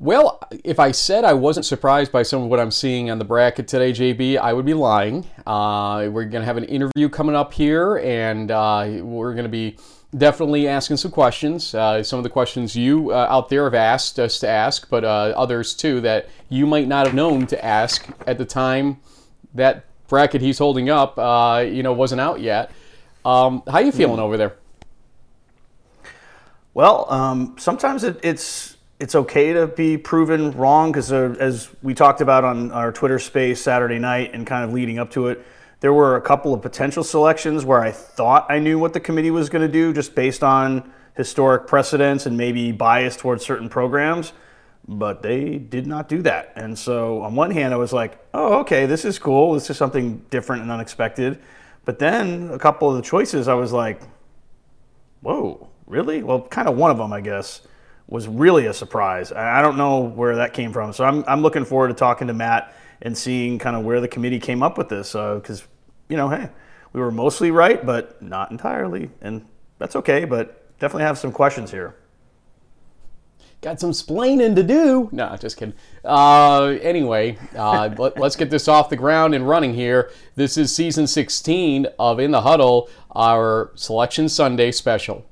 Well, if I said I wasn't surprised by some of what I'm seeing on the bracket today, JB, I would be lying. Uh, we're going to have an interview coming up here, and uh, we're going to be definitely asking some questions. Uh, some of the questions you uh, out there have asked us to ask, but uh, others too that you might not have known to ask at the time that bracket he's holding up, uh, you know, wasn't out yet. Um, how you feeling mm. over there? Well, um, sometimes it, it's it's okay to be proven wrong because uh, as we talked about on our Twitter space Saturday night and kind of leading up to it, there were a couple of potential selections where I thought I knew what the committee was going to do just based on historic precedents and maybe bias towards certain programs, but they did not do that. And so on one hand, I was like, oh, okay, this is cool. This is something different and unexpected. But then a couple of the choices, I was like, whoa, really? Well, kind of one of them, I guess was really a surprise. I don't know where that came from. So I'm, I'm looking forward to talking to Matt and seeing kind of where the committee came up with this. Because, uh, you know, hey, we were mostly right, but not entirely. And that's okay, but definitely have some questions here. Got some splaining to do. No, just kidding. Uh, anyway, uh, let, us get this off the ground and running here. This is season 16 of In the Huddle, our Selection Sunday special.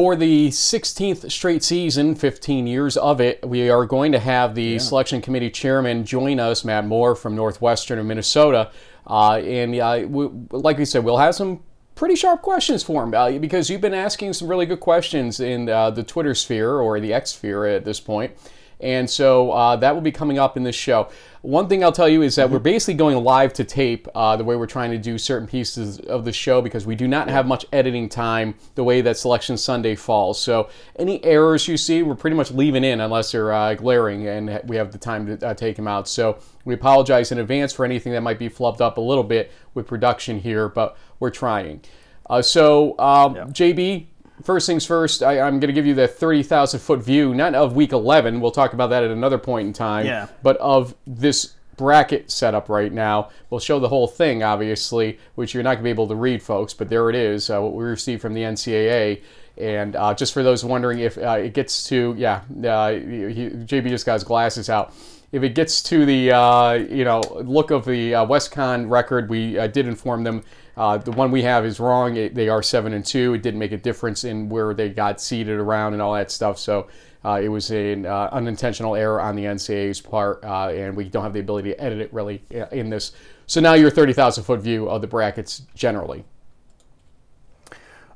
For the 16th straight season, 15 years of it, we are going to have the yeah. selection committee chairman join us, Matt Moore from Northwestern of Minnesota. Uh, and uh, we, like we said, we'll have some pretty sharp questions for him uh, because you've been asking some really good questions in uh, the Twitter sphere or the X sphere at this point. And so uh, that will be coming up in this show. One thing I'll tell you is that mm-hmm. we're basically going live to tape uh, the way we're trying to do certain pieces of the show because we do not have much editing time the way that Selection Sunday falls. So any errors you see, we're pretty much leaving in unless they're uh, glaring and we have the time to uh, take them out. So we apologize in advance for anything that might be flubbed up a little bit with production here, but we're trying. Uh, so, um, yeah. JB, first things first, I, am going to give you the 30,000 foot view, not of week 11. We'll talk about that at another point in time. Yeah. But of this bracket setup right now. We'll show the whole thing, obviously, which you're not going to be able to read, folks, but there it is, uh, what we received from the NCAA. And uh, just for those wondering if uh, it gets to, yeah, uh, he, JB just got his glasses out. If it gets to the, uh, you know, look of the uh, WestCon record, we did inform them uh, the one we have is wrong. It, they are seven and two. It didn't make a difference in where they got seated around and all that stuff. So uh, it was an uh, unintentional error on the NCAA's part, uh, and we don't have the ability to edit it really uh, in this. So now your thirty thousand foot view of the brackets generally.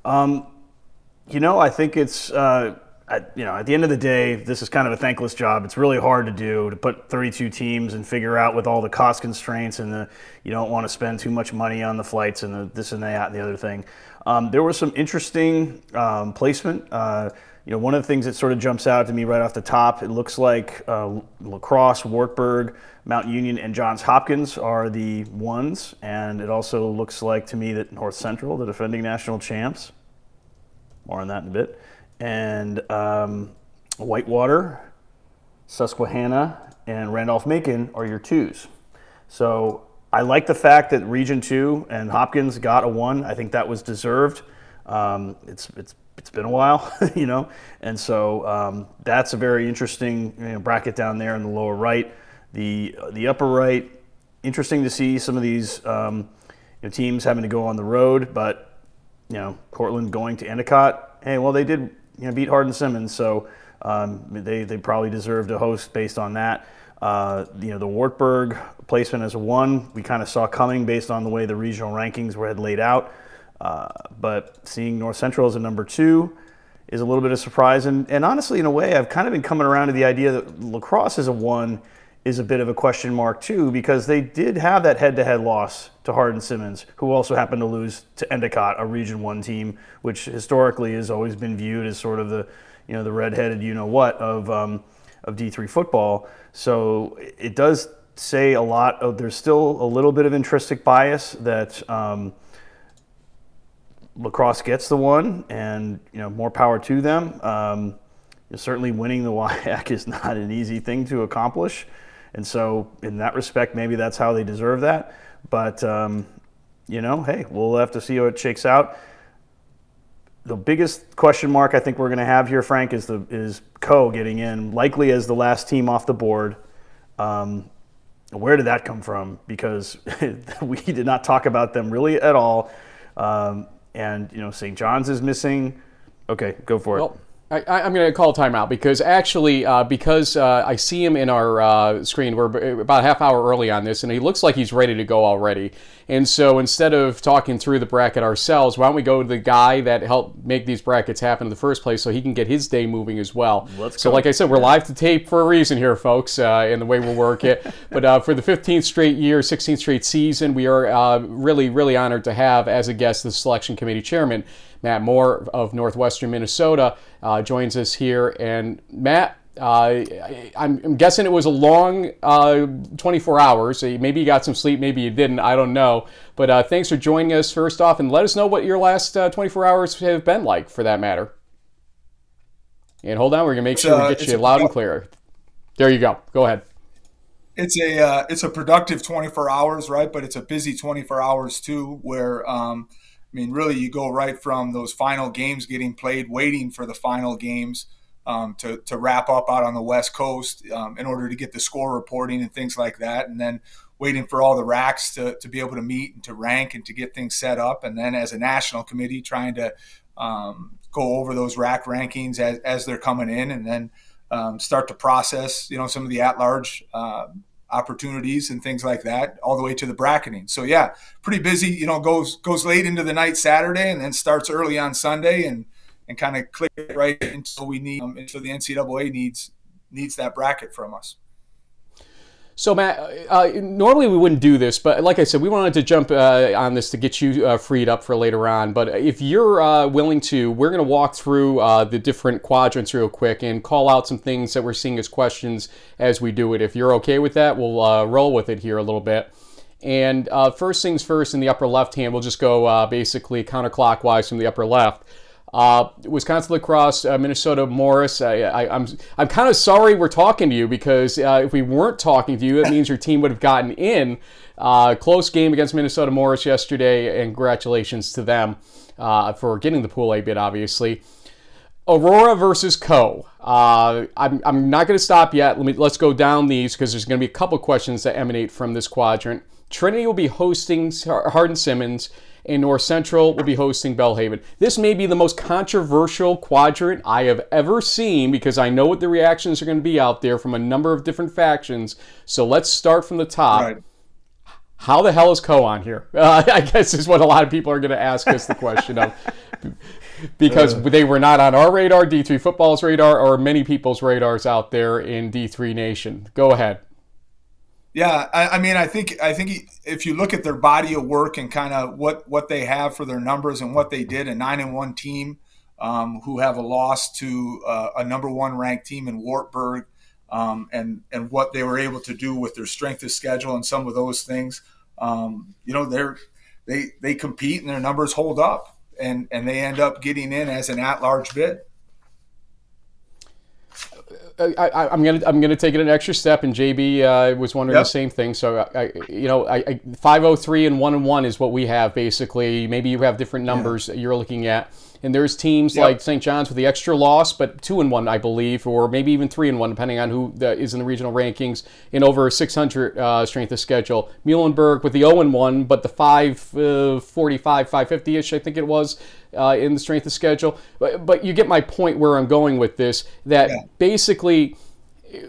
Um, you know, I think it's uh, at, you know, at the end of the day, this is kind of a thankless job. It's really hard to do to put 32 teams and figure out with all the cost constraints and the you don't want to spend too much money on the flights and the this and that and the other thing. Um, there was some interesting um, placement. Uh, you know, one of the things that sort of jumps out to me right off the top, it looks like uh, La Crosse, Wartburg, Mount Union, and Johns Hopkins are the ones, and it also looks like to me that North Central, the defending national champs, more on that in a bit and um, Whitewater, Susquehanna, and Randolph Macon are your twos. So I like the fact that Region Two and Hopkins got a one. I think that was deserved. Um, it's it's it's been a while, you know, and so um, that's a very interesting you know, bracket down there in the lower right. The the upper right, interesting to see some of these um, you know, teams having to go on the road, but you know, Cortland going to Endicott. Hey, well, they did you know, beat Hardin Simmons, so um, they, they probably deserve to host based on that. Uh, you know, the Wartburg placement as a one, we kind of saw coming based on the way the regional rankings were had laid out. Uh, but seeing North Central as a number two is a little bit of a surprise. And, and honestly, in a way, I've kind of been coming around to the idea that La Crosse is a one is a bit of a question mark too because they did have that head-to-head loss to Hardin Simmons, who also happened to lose to Endicott, a Region One team, which historically has always been viewed as sort of the you know the redheaded you know what of um, of D3 football. So it does say a lot of there's still a little bit of intrinsic bias that um, La Crosse gets the one, and you know more power to them. Um, certainly, winning the WIAC is not an easy thing to accomplish. And so, in that respect, maybe that's how they deserve that. But, um, you know, hey, we'll have to see how it shakes out. The biggest question mark I think we're going to have here, Frank, is the is Coe getting in, likely as the last team off the board. Um, where did that come from? Because we did not talk about them really at all. Um, and you know, St. John's is missing. Okay, go for well, it. I, am going to call timeout because actually, uh, because uh, I see him in our uh, screen, we're about a half hour early on this, and he looks like he's ready to go already. And so instead of talking through the bracket ourselves, why don't we go to the guy that helped make these brackets happen in the first place so he can get his day moving as well. Let's so, go. like I said, we're live to tape for a reason here, folks, uh, in the way we'll work it. but uh, for the 15th straight year, 16th straight season, we are uh, really, really honored to have as a guest the selection committee chairman. Matt Moore of Northwestern Minnesota uh, joins us here. And Matt, uh, I'm, guessing it was a long uh, 24 hours. Maybe you got some sleep, maybe you didn't. I don't know. But uh, thanks for joining us first off, and let us know what your last uh, 24 hours have been like, for that matter. And hold on, we're gonna make sure we get you loud and clear. There you go. Go ahead. It's a uh, it's a productive 24 hours, right? But it's a busy 24 hours too, where um, I mean, really, you go right from those final games getting played, waiting for the final games um, to, to wrap up out on the West Coast um, in order to get the score reporting and things like that. And then waiting for all the RACs to, to be able to meet and to rank and to get things set up. And then as a national committee, trying to um, go over those RAC rankings as, as they're coming in and then um, start to process, you know, some of the at large. Uh, opportunities and things like that, all the way to the bracketing. So yeah, pretty busy. You know, goes goes late into the night Saturday and then starts early on Sunday and and kind of click right until we need um, until the NCAA needs needs that bracket from us. So, Matt, uh, normally we wouldn't do this, but like I said, we wanted to jump uh, on this to get you uh, freed up for later on. But if you're uh, willing to, we're going to walk through uh, the different quadrants real quick and call out some things that we're seeing as questions as we do it. If you're okay with that, we'll uh, roll with it here a little bit. And first things first, in the upper left hand, we'll just go basically counterclockwise from the upper left. Uh, Wisconsin La Crosse, uh, Minnesota Morris. I, am I'm, I'm kind of sorry we're talking to you because uh, if we weren't talking to you, it means your team would have gotten in. Uh, close game against Minnesota Morris yesterday, and congratulations to them uh, for getting the pool A bid, obviously. Aurora versus Coe. Uh, I'm, I'm not going to stop yet. Let me let's go down these because there's going to be a couple questions that emanate from this quadrant. Trinity will be hosting Hardin Simmons and North Central will be hosting Belhaven. This may be the most controversial quadrant I have ever seen because I know what the reactions are going to be out there from a number of different factions. So let's start from the top. Right. How the hell is Coe on here? Uh, I guess is what a lot of people are going to ask us the question of. because uh. they were not on our radar, D3 Football's radar, or many people's radars out there in D3 Nation. Go ahead. Yeah, I, I, mean, I think I think if you look at their body of work and kind of what what they have for their numbers and what they did, a nine and one team um, who have a loss to uh, a number one ranked team in Wartburg, um, and and what they were able to do with their strength of schedule and some of those things, um, you know, they're they they compete and their numbers hold up, and and they end up getting in as an at large bid. I, am gonna I'm gonna take it an extra step, and JB uh, was wondering yep. the same thing. So I, you know, I, I 503 and one and one is what we have basically. Maybe you have different numbers yeah. that you're looking at. And there's teams yep. like St. John's with the extra loss, but two and one, I believe, or maybe even three and one, depending on who is in the regional rankings, in over 600 uh, strength of schedule. Muhlenberg with the 0 and one, but the 545, uh, 550 ish, I think it was, uh, in the strength of schedule. But, but you get my point where I'm going with this. That yeah. basically.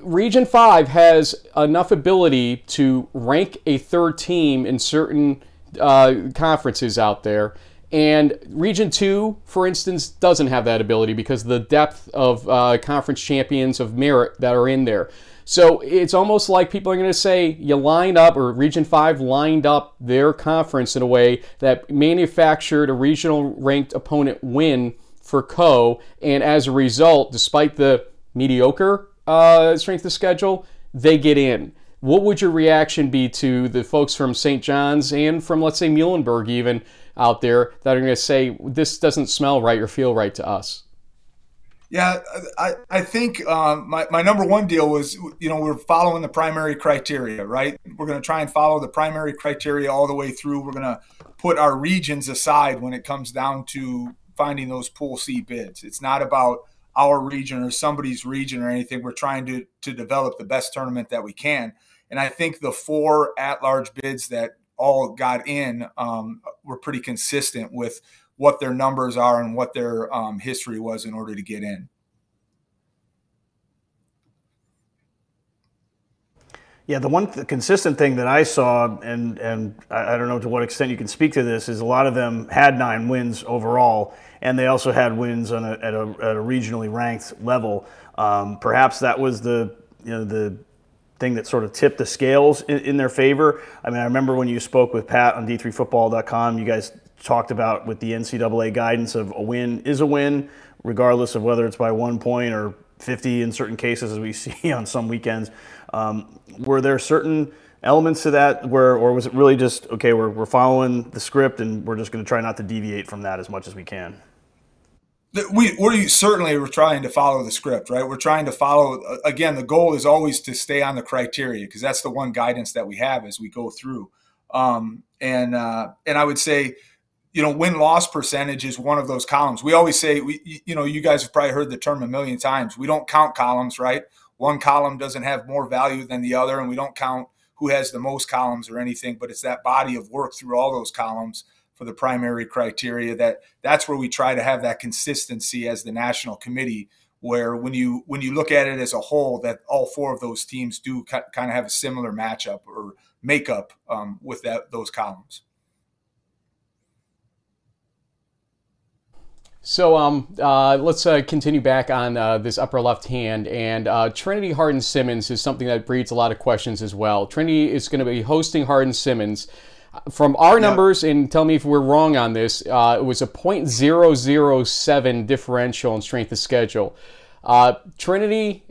Region 5 has enough ability to rank a third team in certain uh, conferences out there and Region 2, for instance, doesn't have that ability because of the depth of uh, conference champions of merit that are in there. So it's almost like people are going to say you lined up, or Region 5 lined up their conference in a way that manufactured a regional ranked opponent win for Coe. And as a result, despite the mediocre uh, strength of schedule, they get in. What would your reaction be to the folks from St. John's and from, let's say, Muhlenberg, even out there, that are going to say, this doesn't smell right or feel right to us? Yeah, I, I think um, my, my number one deal was, you know, we're following the primary criteria, right? We're going to try and follow the primary criteria all the way through. We're going to put our regions aside when it comes down to finding those pool C bids. It's not about our region or somebody's region or anything. We're trying to, to develop the best tournament that we can. And I think the four at large bids that all got in um, were pretty consistent with what their numbers are and what their um, history was in order to get in. Yeah, the one th- consistent thing that I saw, and and I, I, don't know to what extent you can speak to this, is a lot of them had nine wins overall, and they also had wins on a, at, a, at a regionally ranked level. Um, perhaps that was the you know the thing that sort of tipped the scales in, in, their favor. I mean, I remember when you spoke with Pat on D3Football.com, you guys talked about with the NCAA guidance of a win is a win, regardless of whether it's by one point or 50 in certain cases, as we see on some weekends. Um, were there certain elements to that where, or was it really just, okay, we're, we're following the script and we're just going to try not to deviate from that as much as we can? We, we certainly we're trying to follow the script, right? We're trying to follow, again, the goal is always to stay on the criteria because that's the one guidance that we have as we go through. Um, and, uh, and I would say, you know, win loss percentage is one of those columns. We always say, we, you know, you guys have probably heard the term a million times. We don't count columns, right? one column doesn't have more value than the other, and we don't count who has the most columns or anything, but it's that body of work through all those columns for the primary criteria that that's where we try to have that consistency as the national committee where when you when you look at it as a whole that all four of those teams do kind of have a similar matchup or makeup um, with that those columns So um, uh, let's uh, continue back on uh, this upper left hand. And uh, Trinity Hardin Simmons is something that breeds a lot of questions as well. Trinity is going to be hosting Hardin Simmons. From our numbers, yep. and tell me if we're wrong on this, uh, it was a .007 differential in strength of schedule. Uh, Trinity,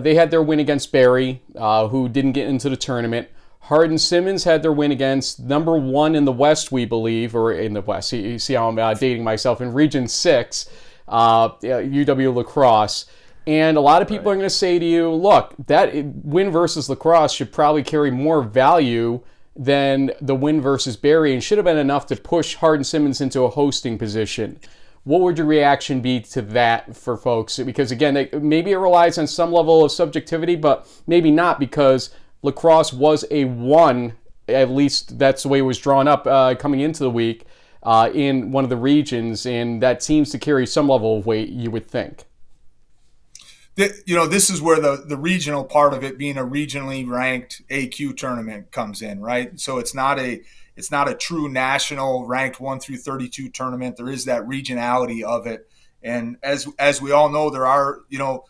they had their win against Berry, who didn't get into the tournament. Hardin Simmons had their win against number one in the West, we believe, or in the West. You see how I'm uh, dating myself in Region 6, uh, UW La Crosse. And a lot of people right. are going to say to you, look, that win versus La Crosse should probably carry more value than the win versus Berry and should have been enough to push Hardin Simmons into a hosting position. What would your reaction be to that for folks? Because again, maybe it relies on some level of subjectivity, but maybe not because La Crosse was a one, at least that's the way it was drawn up uh, coming into the week uh, in one of the regions, and that seems to carry some level of weight, you would think. You know, this is where the, the regional part of it being a regionally ranked AQ tournament comes in, right? So it's not a it's not a true national ranked one through thirty two tournament. There is that regionality of it, and as as we all know, there are you know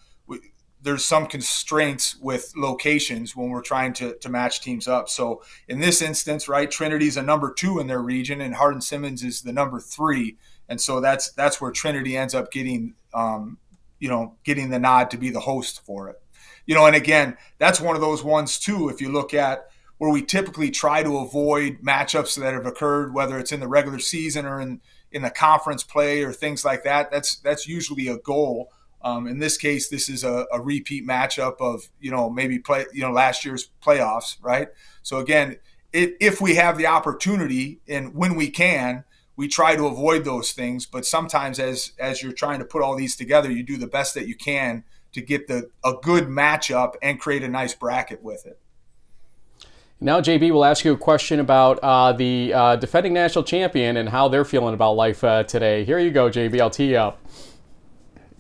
there's some constraints with locations when we're trying to, to match teams up. So in this instance, right, Trinity's a number two in their region, and Hardin Simmons is the number three, and so that's that's where Trinity ends up getting, um, you know, getting the nod to be the host for it. You know, and again, that's one of those ones too. If you look at where we typically try to avoid matchups that have occurred, whether it's in the regular season or in in the conference play or things like that, that's that's usually a goal um, in this case, this is a, a, repeat matchup of you know maybe play you know last year's playoffs, right? So again, if, if we have the opportunity and when we can, we try to avoid those things. But sometimes, as as you're trying to put all these together, you do the best that you can to get the a good matchup and create a nice bracket with it. Now, JB, we'll ask you a question about uh, the uh, defending national champion and how they're feeling about life uh, today. Here you go, JB. I'll tee you up.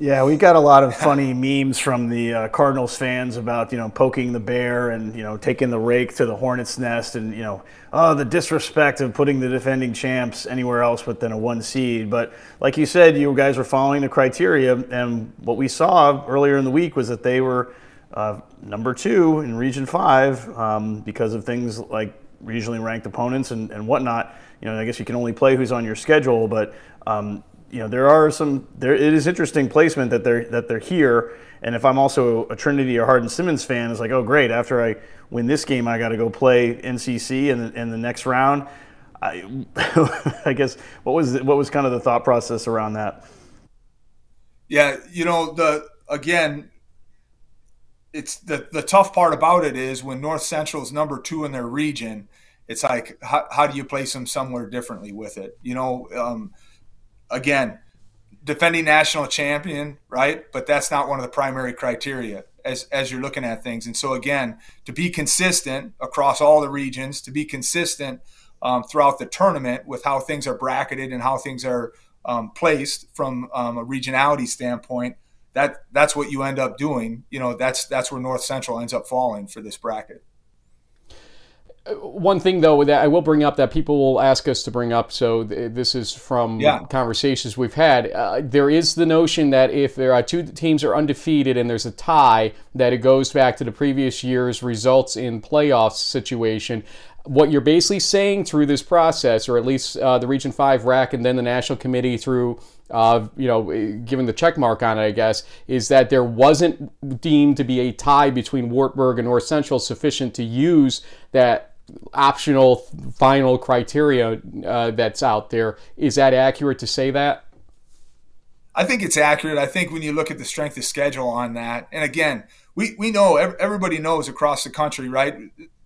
Yeah, we got a lot of funny memes from the uh, Cardinals fans about you know poking the bear and you know taking the rake to the hornet's nest and you know oh the disrespect of putting the defending champs anywhere else but then a one seed. But like you said, you guys were following the criteria, and what we saw earlier in the week was that they were uh, number two in Region Five um, because of things like regionally ranked opponents and, and whatnot. You know, I guess you can only play who's on your schedule, but um, you know there are some. There it is interesting placement that they're that they're here. And if I'm also a Trinity or Hardin Simmons fan, it's like, oh great, after I win this game, I got to go play NCC the, in the next round. I, I guess what was what was kind of the thought process around that? Yeah, you know the again, it's the the tough part about it is when North Central is number two in their region. It's like how, how do you place them somewhere differently with it? You know, um, again, defending national champion, right? But that's not one of the primary criteria as as you're looking at things. And so again, to be consistent across all the regions, to be consistent um, throughout the tournament with how things are bracketed and how things are um, placed from um, a regionality standpoint, that that's what you end up doing. You know, that's that's where North Central ends up falling for this bracket. One thing, though, that I will bring up that people will ask us to bring up, so th- this is from yeah. conversations we've had. Uh, there is the notion that if there are two teams are undefeated and there's a tie, that it goes back to the previous year's results in playoffs situation. What you're basically saying through this process, or at least uh, the Region Five RAC and then the National Committee through uh, you know, giving the check mark on it, I guess, is that there wasn't deemed to be a tie between Wartburg and North Central sufficient to use that optional final criteria uh, that's out there. Is that accurate to say that? I think it's accurate. I think when you look at the strength of schedule on that, and again, we, we know everybody knows across the country, right?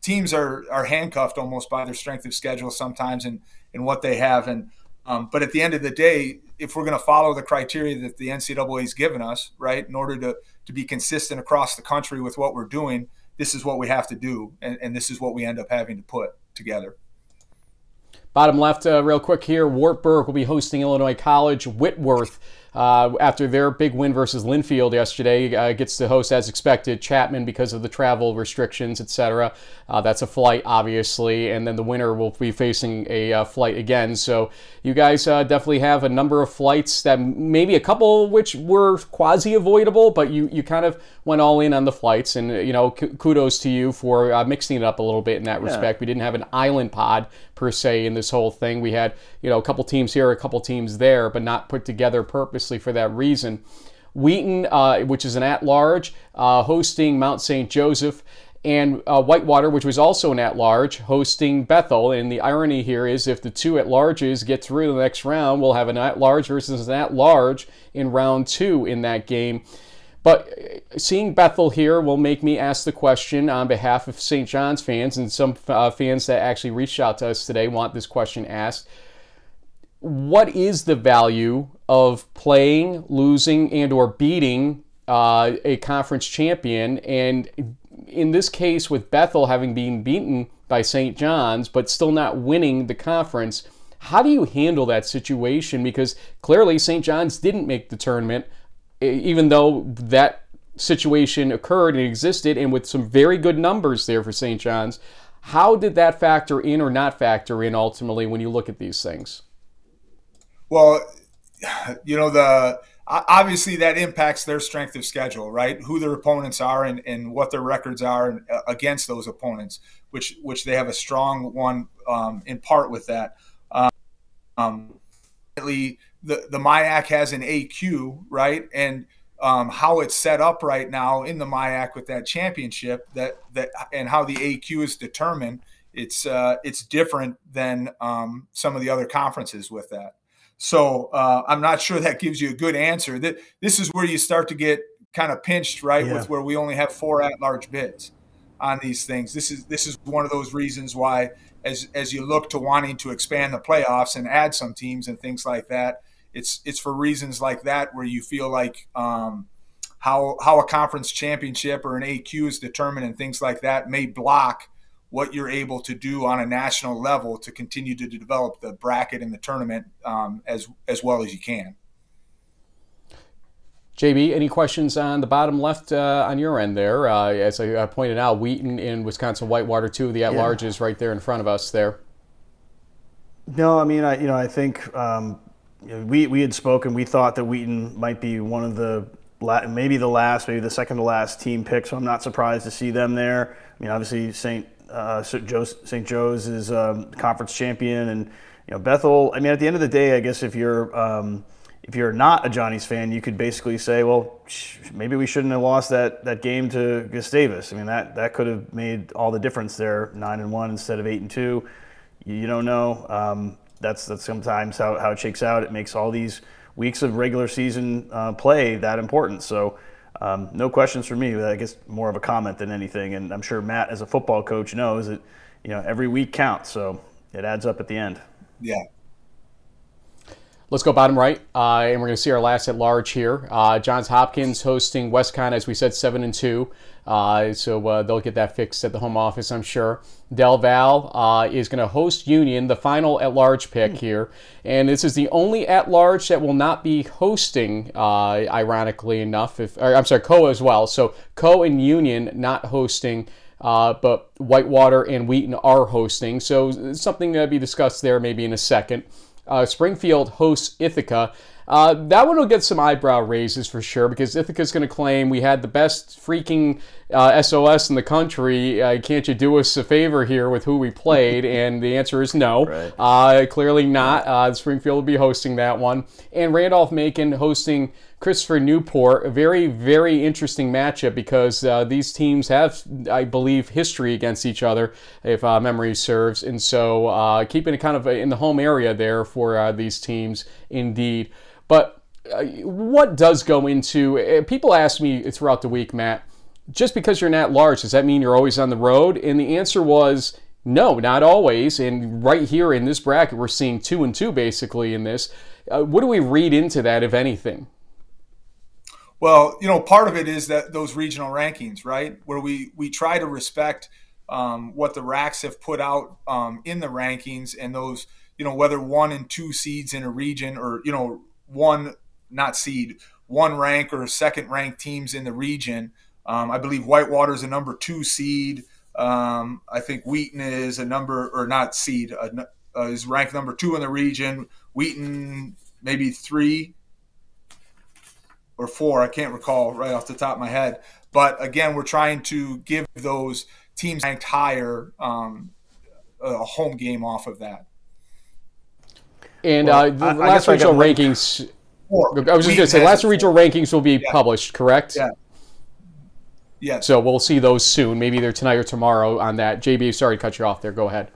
Teams are are handcuffed almost by their strength of schedule sometimes and and what they have. And um, but at the end of the day, if we're going to follow the criteria that the NCAA has given us, right, in order to to be consistent across the country with what we're doing, this is what we have to do, and, and this is what we end up having to put together. Bottom left, uh, real quick here. Wartburg will be hosting Illinois College. Whitworth uh, after their big win versus Linfield yesterday, uh, gets to host as expected Chapman because of the travel restrictions, etc. Uh, that's a flight, obviously, and then the winner will be facing a uh, flight again. So you guys uh, definitely have a number of flights that maybe a couple which were quasi avoidable, but you you kind of went all in on the flights, and you know kudos to you for uh, mixing it up a little bit in that yeah. respect. We didn't have an island pod per se in this whole thing. We had you know a couple teams here, a couple teams there, but not put together purposely for that reason. Wheaton, uh, which is an at-large, uh, hosting Mount St. Joseph, and uh, Whitewater, which was also an at-large, hosting Bethel. And the irony here is, if the two at-larges get through the next round, we'll have an at-large versus an at-large in round two in that game. But uh, seeing Bethel here will make me ask the question on behalf of St. John's fans and some uh, fans that actually reached out to us today want this question asked what is the value of playing, losing, and or beating uh, a conference champion? And in this case, with Bethel having been beaten by St. John's, but still not winning the conference, how do you handle that situation? Because clearly St. John's didn't make the tournament, even though that situation occurred and existed, and with some very good numbers there for St. John's. How did that factor in or not factor in ultimately when you look at these things? Well, you know the obviously that impacts their strength of schedule, right? Who their opponents are and, and what their records are uh, against those opponents, which which they have a strong one um, in part with that. Um, the the MIAC has an AQ, right, and um, how it's set up right now in the MIAC with that championship, that that and how the AQ is determined, it's uh, it's different than um, some of the other conferences with that. So uh, I'm not sure that gives you a good answer. That this is where you start to get kind of pinched, right? Yeah. With where we only have four at-large bids on these things. This is this is one of those reasons why, as as you look to wanting to expand the playoffs and add some teams and things like that, it's it's for reasons like that where you feel like um, how how a conference championship or an AQ is determined and things like that may block what you're able to do on a national level to continue to develop the bracket and the tournament um, as as well as you can. JB, any questions on the bottom left uh, on your end there? Uh, as I, I, pointed out, Wheaton in Wisconsin Whitewater, two of the at-larges yeah. right there in front of us there. No, I mean, I you know, I think um, we we had spoken. We thought that Wheaton might be one of the maybe the last, maybe the second to last team pick. So I'm not surprised to see them there. I mean, obviously St. Uh, St. Joe's is um, conference champion, and you know Bethel. I mean, at the end of the day, I guess if you're um, if you're not a Johnny's fan, you could basically say, well, maybe we shouldn't have lost that, that game to Gustavus. I mean, that, that could have made all the difference there, nine and one instead of eight and two. You, you don't know. Um, that's that's sometimes how, how it shakes out. It makes all these weeks of regular season uh, play that important. So, um, no questions for me. I guess more of a comment than anything. And I'm sure Matt, as a football coach, knows that you know every week counts. So it adds up at the end. Yeah. Let's go bottom right, uh, and we're going to see our last at large here. Uh, Johns Hopkins hosting WestCon, as we said, seven and two. Uh, so uh, they'll get that fixed at the home office, I'm sure. Del Val uh, is going to host Union, the final at large pick mm. here. And this is the only at large that will not be hosting, uh, ironically enough. If or, I'm sorry, Coe as well. So Coe and Union not hosting. Uh, but Whitewater and Wheaton are hosting, so something to be discussed there maybe in a second. Uh, Springfield hosts Ithaca. Uh, that one will get some eyebrow raises for sure because Ithaca's going to claim we had the best freaking uh, SOS in the country. Uh, can't you do us a favor here with who we played? and the answer is no. Right. Uh, clearly not. Uh, Springfield will be hosting that one. And Randolph Macon hosting Christopher Newport. A very, very interesting matchup because uh, these teams have, I believe, history against each other, if uh, memory serves. And so uh, keeping it kind of in the home area there for uh, these teams, indeed. But what does go into, people ask me throughout the week, Matt, just because you're not large, does that mean you're always on the road? And the answer was, no, not always. And right here in this bracket, we're seeing two and two basically in this. Uh, what do we read into that, if anything? Well, you know, part of it is that those regional rankings, right, where we we try to respect um, what the RACs have put out um, in the rankings, and those, you know, whether one and two seeds in a region, or you know, one not seed, one rank or second ranked teams in the region. Um, I believe Whitewater is a number two seed. Um, I think Wheaton is a number or not seed uh, uh, is ranked number two in the region. Wheaton maybe three or four. I can't recall right off the top of my head. But again, we're trying to give those teams ranked higher um, a home game off of that. And well, uh, the I, last I regional rankings. Four. I was just going to say, last regional rankings will be yeah. published, correct? Yeah. Yeah. So we'll see those soon. Maybe either tonight or tomorrow on that. JB, sorry to cut you off there. Go ahead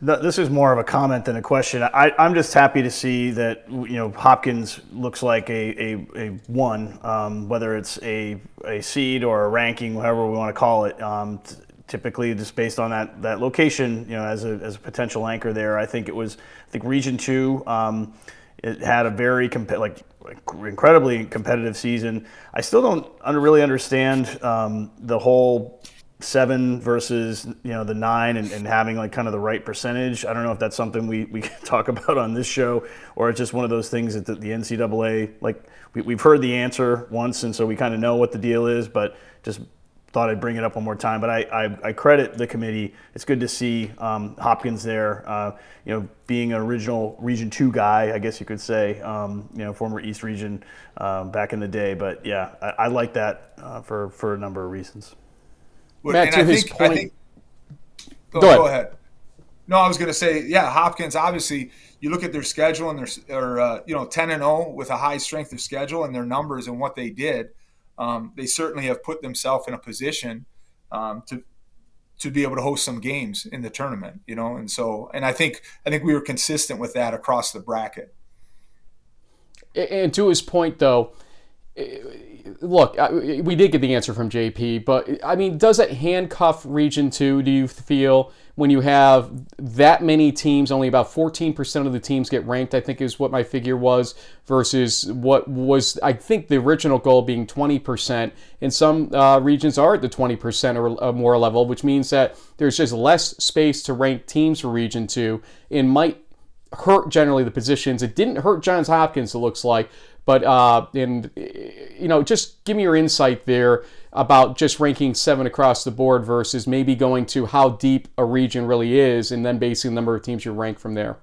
this is more of a comment than a question. I, am just happy to see that you know Hopkins looks like a, a, a one, um, whether it's a, a seed or a ranking, whatever we want to call it. Um, t- typically, just based on that that location, you know, as a, as a potential anchor there, I think it was. I think Region Two. Um, it had a very comp- like incredibly competitive season. I still don't really understand um, the whole seven versus you know the nine and, and, having like kind of the right percentage. I don't know if that's something we, we can talk about on this show or it's just one of those things that the, the NCAA like we, we've heard the answer once and so we kind of know what the deal is, but just thought I'd bring it up one more time. But I, I, I credit the committee. It's good to see um, Hopkins there. Uh, you know, being an original Region Two guy, I guess you could say. Um, you know, former East Region um, back in the day. But yeah, I, I like that uh, for for a number of reasons. Matt, to I his think, point. Think, go, go, ahead. go, ahead. No, I was going to say, yeah, Hopkins. Obviously, you look at their schedule and they're, uh, you know, ten and zero oh with a high strength of schedule and their numbers and what they did. Um, they certainly have put themselves in a position um, to to be able to host some games in the tournament. You know, and so and I think I think we were consistent with that across the bracket. And to his point, though look, we did get the answer from JP, but I mean, does it handcuff Region 2, do you feel, when you have that many teams, only about 14% of the teams get ranked, I think is what my figure was, versus what was, I think, the original goal being 20%. And some uh, regions are at the 20% or uh, more level, which means that there's just less space to rank teams for Region 2 and might hurt generally the positions. It didn't hurt Johns Hopkins, it looks like, but uh, and you know, just give me your insight there about just ranking seven across the board versus maybe going to how deep a region really is, and then basing the number of teams you rank from there.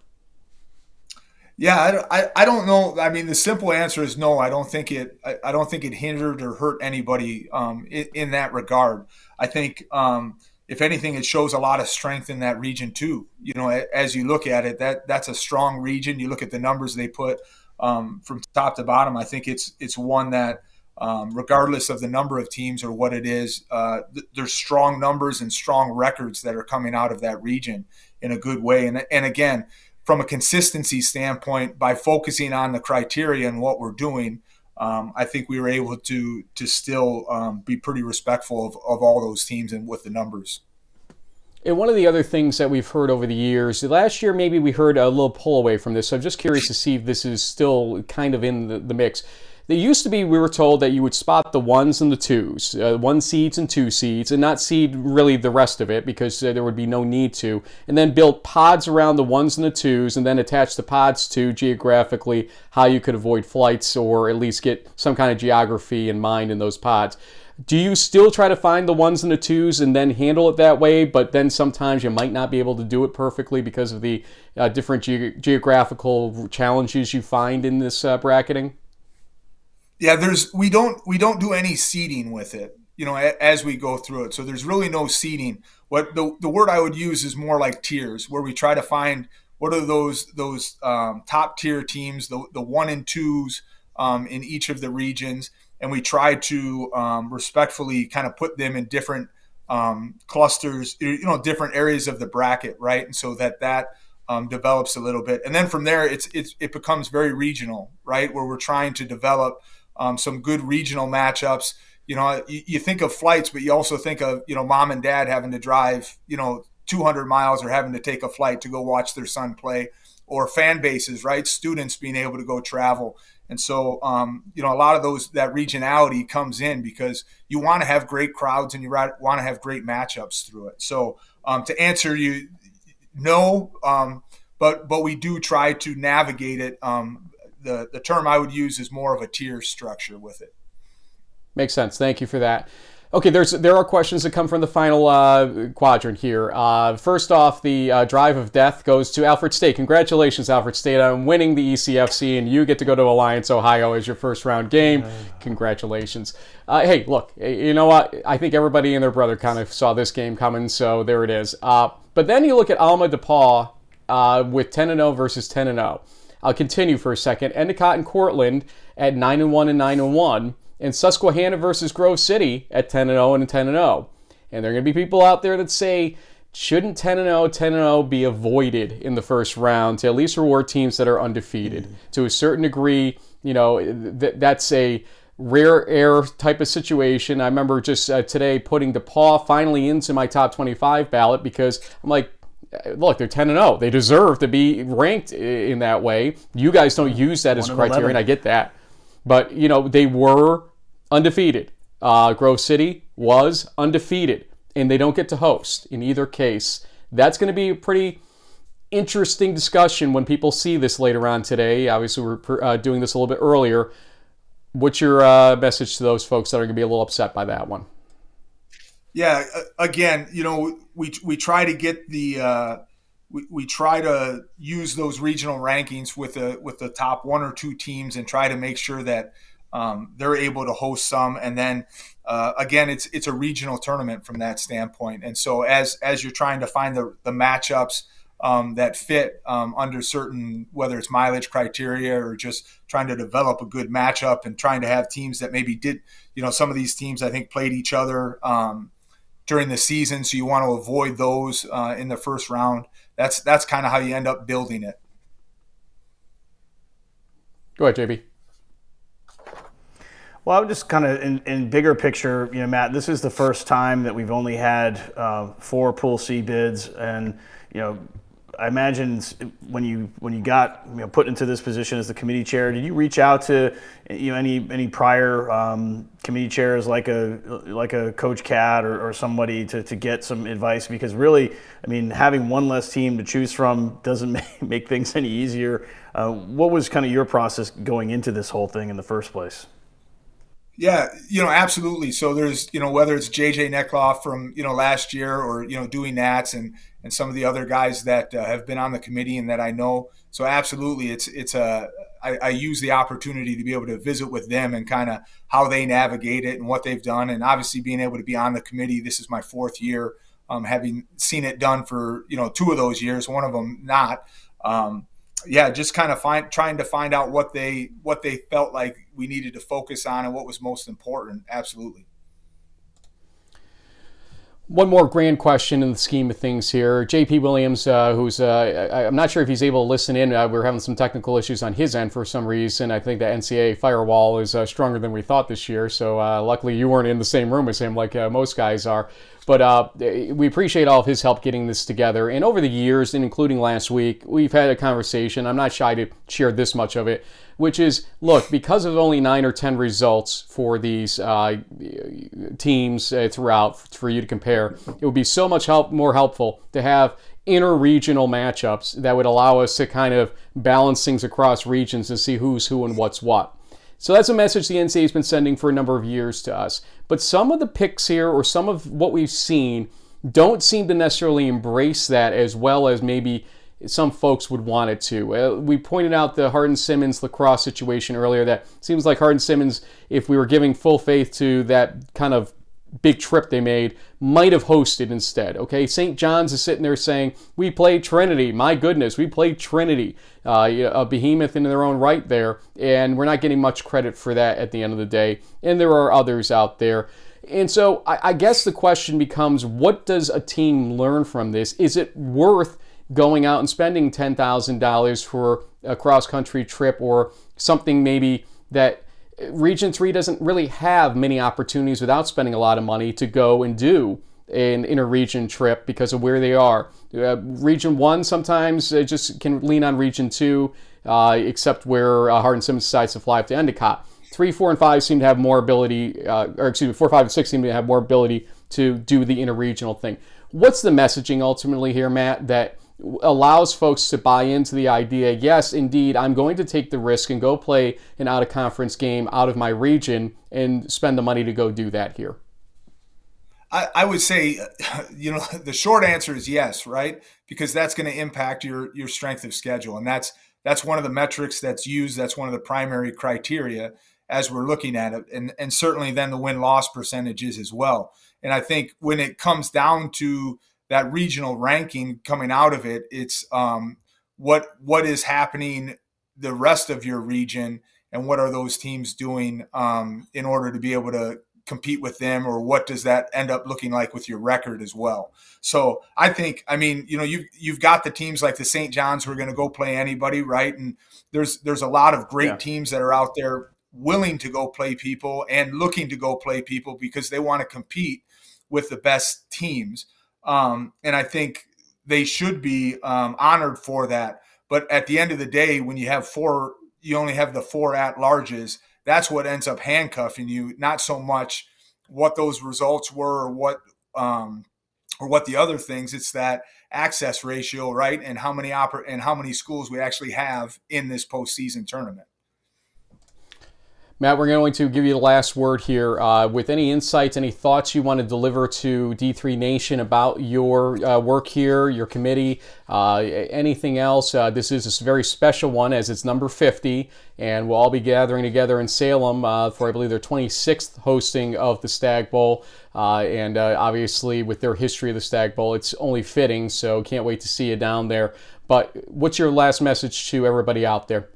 Yeah, I, I, I, don't know. I mean, the simple answer is no. I don't think it. I, I don't think it hindered or hurt anybody um, in, in, that regard. I think, um, if anything, it shows a lot of strength in that region too. You know, as you look at it, that that's a strong region. You look at the numbers they put um, from top to bottom. I think it's it's one that, um, regardless of the number of teams or what it is, uh, th- there's strong numbers and strong records that are coming out of that region in a good way. And and again from a consistency standpoint, by focusing on the criteria and what we're doing, um, I think we were able to to still um, be pretty respectful of, of all those teams and with the numbers. And one of the other things that we've heard over the years, last year maybe we heard a little pull away from this. So I'm just curious to see if this is still kind of in the, the mix. There used to be, we were told that you would spot the ones and the twos, uh, one seeds and two seeds, and not seed really the rest of it because uh, there would be no need to. And then build pods around the ones and the twos, and then attach the pods to geographically how you could avoid flights or at least get some kind of geography in mind in those pods. Do you still try to find the ones and the twos and then handle it that way? But then sometimes you might not be able to do it perfectly because of the uh, different ge- geographical challenges you find in this uh, bracketing. Yeah, there's we don't we don't do any seeding with it, you know, as we go through it. So there's really no seeding. What the the word I would use is more like tiers, where we try to find what are those those um, top tier teams, the the one and twos um, in each of the regions, and we try to um, respectfully kind of put them in different um, clusters, you know, different areas of the bracket, right? And so that that um, develops a little bit, and then from there, it's, it's it becomes very regional, right? Where we're trying to develop um, some good regional matchups. You know, you, you, think of flights, but you also think of you know mom and dad having to drive you know 200 miles or having to take a flight to go watch their son play, or fan bases, right? Students being able to go travel. And so, um, you know, a lot of those that regionality comes in because you want to have great crowds and you want to have great matchups through it. So, um, to answer you, no, um, but but we do try to navigate it um, the the term I would use is more of a tier structure with it. Makes sense. Thank you for that. Okay, there's there are questions that come from the final uh, quadrant here. Uh, first off, the uh, drive of death goes to Alfred State. Congratulations, Alfred State, on winning the ECFC, and you get to go to Alliance, Ohio, as your first round game. Congratulations. Uh, hey, look, you know what? I think everybody and their brother kind of saw this game coming, so there it is. Uh, but then you look at Alma DePauw uh, with 10 and 0 versus 10 and 0. I'll continue for a second. Endicott and Cortland at 9 and 1 and 9 and 1, and Susquehanna versus Grove City at 10 and 0 and 10 and 0. And there are going to be people out there that say, shouldn't 10 and 0, 10 and 0 be avoided in the first round to at least reward teams that are undefeated? Mm-hmm. To a certain degree, you know, th- that's a rare air type of situation. I remember just uh, today putting DePauw finally into my top 25 ballot because I'm like, look, they're 10 and 0. They deserve to be ranked in that way. You guys don't use that as a criterion. I get that. But, you know, they were undefeated. Uh, Grove City was undefeated, and they don't get to host in either case. That's going to be a pretty interesting discussion when people see this later on today. Obviously, we're uh, doing this a little bit earlier. What's your uh, message to those folks that are going to be a little upset by that one? Yeah, again, you know, we we try to get the uh, we, we try to use those regional rankings with the with the top one or two teams and try to make sure that um, they're able to host some. And then uh, again, it's it's a regional tournament from that standpoint. And so as as you're trying to find the the matchups. Um, that fit um, under certain whether it's mileage criteria or just trying to develop a good matchup and trying to have teams that maybe did you know some of these teams I think played each other um, during the season, so you want to avoid those uh, in the first round. That's that's kind of how you end up building it. Go ahead, JB. Well, I would just kind of in, in, bigger picture, you know, Matt, this is the first time that we've only had uh, four Pool C bids, and you know, I imagine when you when you got you know, put into this position as the committee chair, did you reach out to you know any any prior um, committee chairs like a like a Coach Cat or, or, somebody to, to get some advice? Because really, I mean, having one less team to choose from doesn't make, things any easier. Uh, what was kind of your process going into this whole thing in the first place? Yeah, you know, absolutely. So there's, you know, whether it's JJ Neckloff from, you know, last year or, you know, doing Nats and and some of the other guys that uh, have been on the committee and that I know. So absolutely, it's it's a I, I use the opportunity to be able to visit with them and kind of how they navigate it and what they've done, and obviously being able to be on the committee. This is my fourth year, um, having seen it done for you know two of those years, one of them not. Um, yeah, just kind of find trying to find out what they what they felt like we needed to focus on and what was most important. Absolutely. One more grand question in the scheme of things here. JP Williams, uh, who's, uh, I, am not sure if he's able to listen in. Uh, we're having some technical issues on his end for some reason. I think the NCAA firewall is uh, stronger than we thought this year. So uh, luckily you weren't in the same room as him like uh, most guys are. But uh, we appreciate all of his help getting this together. And over the years, and including last week, we've had a conversation. I'm not shy to share this much of it, which is look, because of only nine or 10 results for these uh, teams uh, throughout for you to compare, it would be so much help, more helpful to have inter-regional matchups that would allow us to kind of balance things across regions and see who's who and what's what. So that's a message the NCAA has been sending for a number of years to us. But some of the picks here, or some of what we've seen, don't seem to necessarily embrace that as well as maybe some folks would want it to. Uh, we pointed out the Hardin Simmons La Crosse situation earlier. That seems like Hardin Simmons, if we were giving full faith to that kind of big trip they made might have hosted instead. Okay, St. John's is sitting there saying, "We played Trinity. My goodness, we played Trinity, uh, a behemoth in their own right there, and we're not getting much credit for that at the end of the day." And there are others out there. And so I, I guess the question becomes, what does a team learn from this? Is it worth going out and spending ten thousand dollars for a cross country trip or something maybe that Region 3 doesn't really have many opportunities without spending a lot of money to go and do an inter-region trip because of where they are. Uh, region 1 sometimes just can lean on Region 2, uh, except where uh, Hardin Simmons decides to fly up to Endicott. 3, 4, and 5 seem to have more ability, uh, or excuse me, 4, 5, and 6 seem to have more ability to do the interregional thing. What's the messaging ultimately here, Matt, that allows folks to buy into the idea yes, indeed, I'm going to take the risk and go play an out of conference game out of my region and spend the money to go do that here? I, I would say, you know, the short answer is yes, right? Because that's going to impact your your strength of schedule, and that's that's one of the metrics that's used. That's one of the primary criteria as we're looking at it, and and certainly then the win loss percentages as well. And I think when it comes down to that regional ranking coming out of it, it's um, what what is happening the rest of your region and what are those teams doing um, in order to be able to compete with them or what does that end up looking like with your record as well? So i think i mean you know you've, you've got the teams like the st john's who are going to go play anybody right? And there's there's a lot of great yeah. teams that are out there willing to go play people and looking to go play people because they want to compete with the best teams um, and I think they should be um, honored for that. But at the end of the day, when you have four, you only have the four at larges. That's what ends up handcuffing you, not so much what those results were or what um, or what the other things. It's that access ratio, right, and how many oper- and how many schools we actually have in this postseason tournament. Matt, we're going to give you the last word here. Uh, with any insights, any thoughts you want to deliver to D3 Nation about your uh, work here, your committee, uh, anything else, uh, this is a very special one as it's number 50, and we'll all be gathering together in Salem uh, for, I believe, their 26th hosting of the Stag Bowl. Uh, and obviously, with their history of the Stag Bowl, it's only fitting, so can't wait to see you down there. But what's your last message to everybody out there?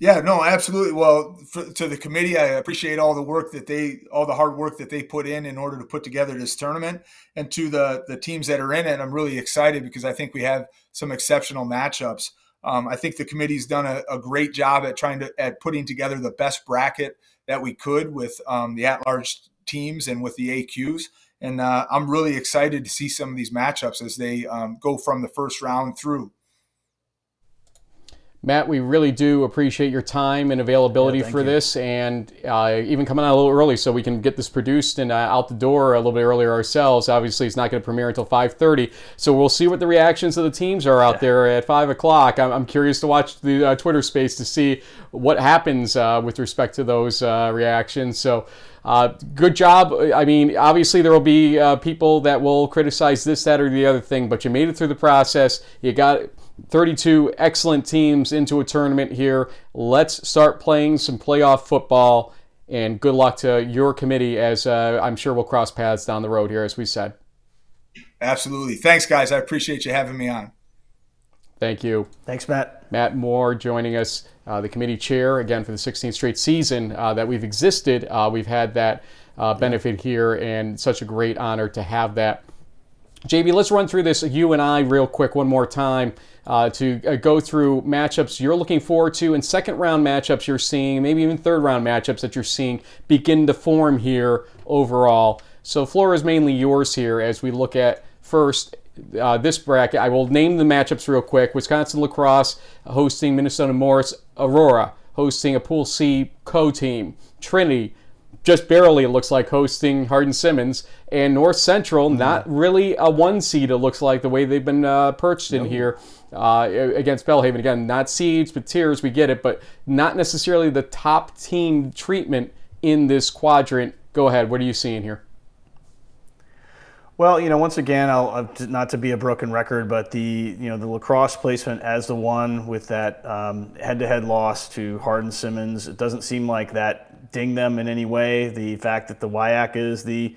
Yeah, no, absolutely. Well, for, to the committee, I appreciate all the work that they, all the hard work that they put in in order to put together this tournament, and to the the teams that are in it. I'm really excited because I think we have some exceptional matchups. Um, I think the committee's done a, a, great job at trying to at putting together the best bracket that we could with um, the at-large teams and with the AQs. And uh, I'm really excited to see some of these matchups as they um, go from the first round through. Matt, we really do appreciate your time and availability yeah, for you. this, and uh, even coming out a little early so we can get this produced and uh, out the door a little bit earlier ourselves. Obviously, it's not going to premiere until 5:30, so we'll see what the reactions of the teams are out yeah. there at five o'clock. I'm, I'm, curious to watch the uh, Twitter space to see what happens uh, with respect to those uh, reactions. So. Uh, good job. I mean, obviously, there will be uh, people that will criticize this, that, or the other thing, but you made it through the process. You got 32 excellent teams into a tournament here. Let's start playing some playoff football. And good luck to your committee, as uh, I'm sure we'll cross paths down the road here, as we said. Absolutely. Thanks, guys. I appreciate you having me on. Thank you. Thanks, Matt. Matt Moore joining us, uh, the committee chair, again, for the 16th straight season uh, that we've existed. Uh, we've had that uh, benefit here, and such a great honor to have that. JB, let's run through this, you and I, real quick, one more time uh, to uh, go through matchups you're looking forward to and second round matchups you're seeing, maybe even third round matchups that you're seeing begin to form here overall. So, floor is mainly yours here as we look at first uh, this bracket. I will name the matchups real quick Wisconsin La Crosse hosting Minnesota Morris, Aurora hosting a Pool C Coe team, Trinity just barely, it looks like, hosting Hardin Simmons. And North Central, mm-hmm. not really a one seed, it looks like, the way they've been uh, perched in here uh, against Belhaven. Again, not seeds, but tiers, we get it, but not necessarily the top team treatment in this quadrant. Go ahead, what are you seeing here? Well, you know, once again, I'll not to be a broken record, but the you know the La Crosse placement as the one with that um, head-to-head loss to Hardin Simmons, it doesn't seem like that ding them in any way. The fact that the WIAC is the,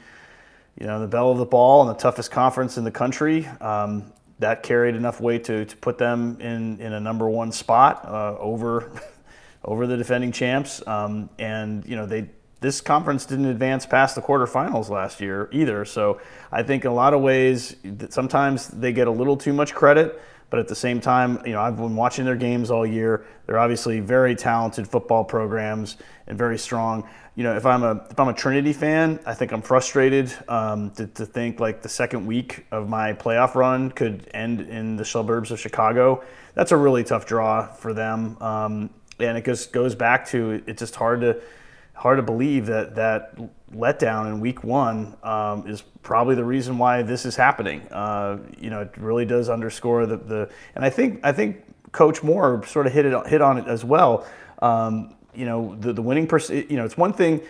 you know, the bell of the ball and the toughest conference in the country, um, that carried enough weight to, to put them in, in a number one spot uh, over, over the defending champs. Um, and, you know, they, this conference didn't advance past the quarterfinals last year either. So I think in a lot of ways, sometimes they get a little too much credit. But at the same time, you know, I've been watching their games all year. They're obviously very talented football programs and very strong. You know, if I'm a if I'm a Trinity fan, I think I'm frustrated um, to, to think like the second week of my playoff run could end in the suburbs of Chicago. That's a really tough draw for them, um, and it just goes back to it's just hard to hard to believe that that letdown in week one um, is probably the reason why this is happening. Uh, you know, it really does underscore the, the and I think I think Coach Moore sort of hit it hit on it as well. Um, you know, the the winning person. You know, it's one thing.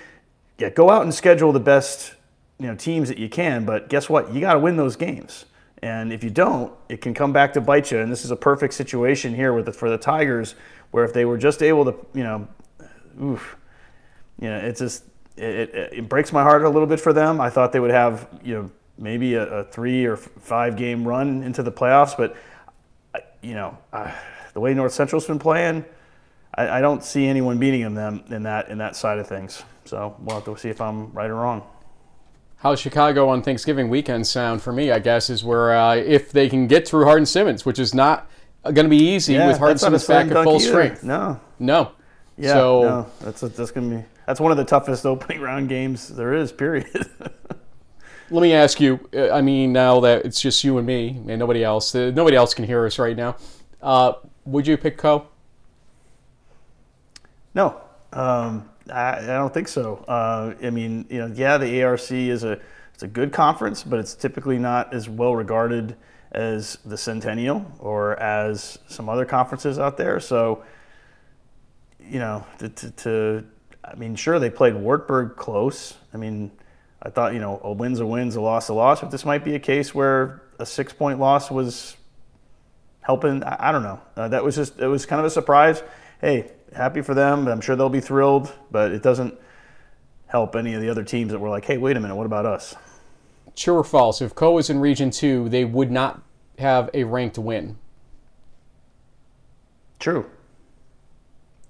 Yeah, go out and schedule the best you know teams that you can, but guess what? You got to win those games. And if you don't, it can come back to bite you. And this is a perfect situation here with the, for the Tigers, where if they were just able to, you know, oof, you know, it's just it, it, it, breaks my heart a little bit for them. I thought they would have you know maybe a, a three or five game run into the playoffs, but you know uh, the way North Central's been playing, I, I, don't see anyone beating them in that in that side of things. So we'll have to see if I'm right or wrong. How's Chicago on Thanksgiving weekend sound for me? I guess is where uh, if they can get through Hardin Simmons, which is not going to be easy yeah, with Hardin Simmons back at full either. strength. No, no. Yeah, so, no, that's that's going to be that's one of the toughest opening round games there is. Period. Let me ask you. Uh, I mean, now that it's just you and me and nobody else, uh, nobody else can hear us right now. Uh, would you pick Coe? No, um, I, I, don't think so. Uh, I mean, you know, yeah, the ARC is a it's a good conference, but it's typically not as well regarded as the Centennial or as some other conferences out there. So, you know, to, to, to I mean, sure, they played Wartburg close. I mean, I thought, you know, a win's a win's, a loss a loss, but this might be a case where a six point loss was helping. I, I don't know. Uh, that was just, it was kind of a surprise. Hey, happy for them. I'm sure they'll be thrilled, but it doesn't help any of the other teams that were like, hey, wait a minute, what about us? True or false? If Coe was in Region 2, they would not have a ranked win. True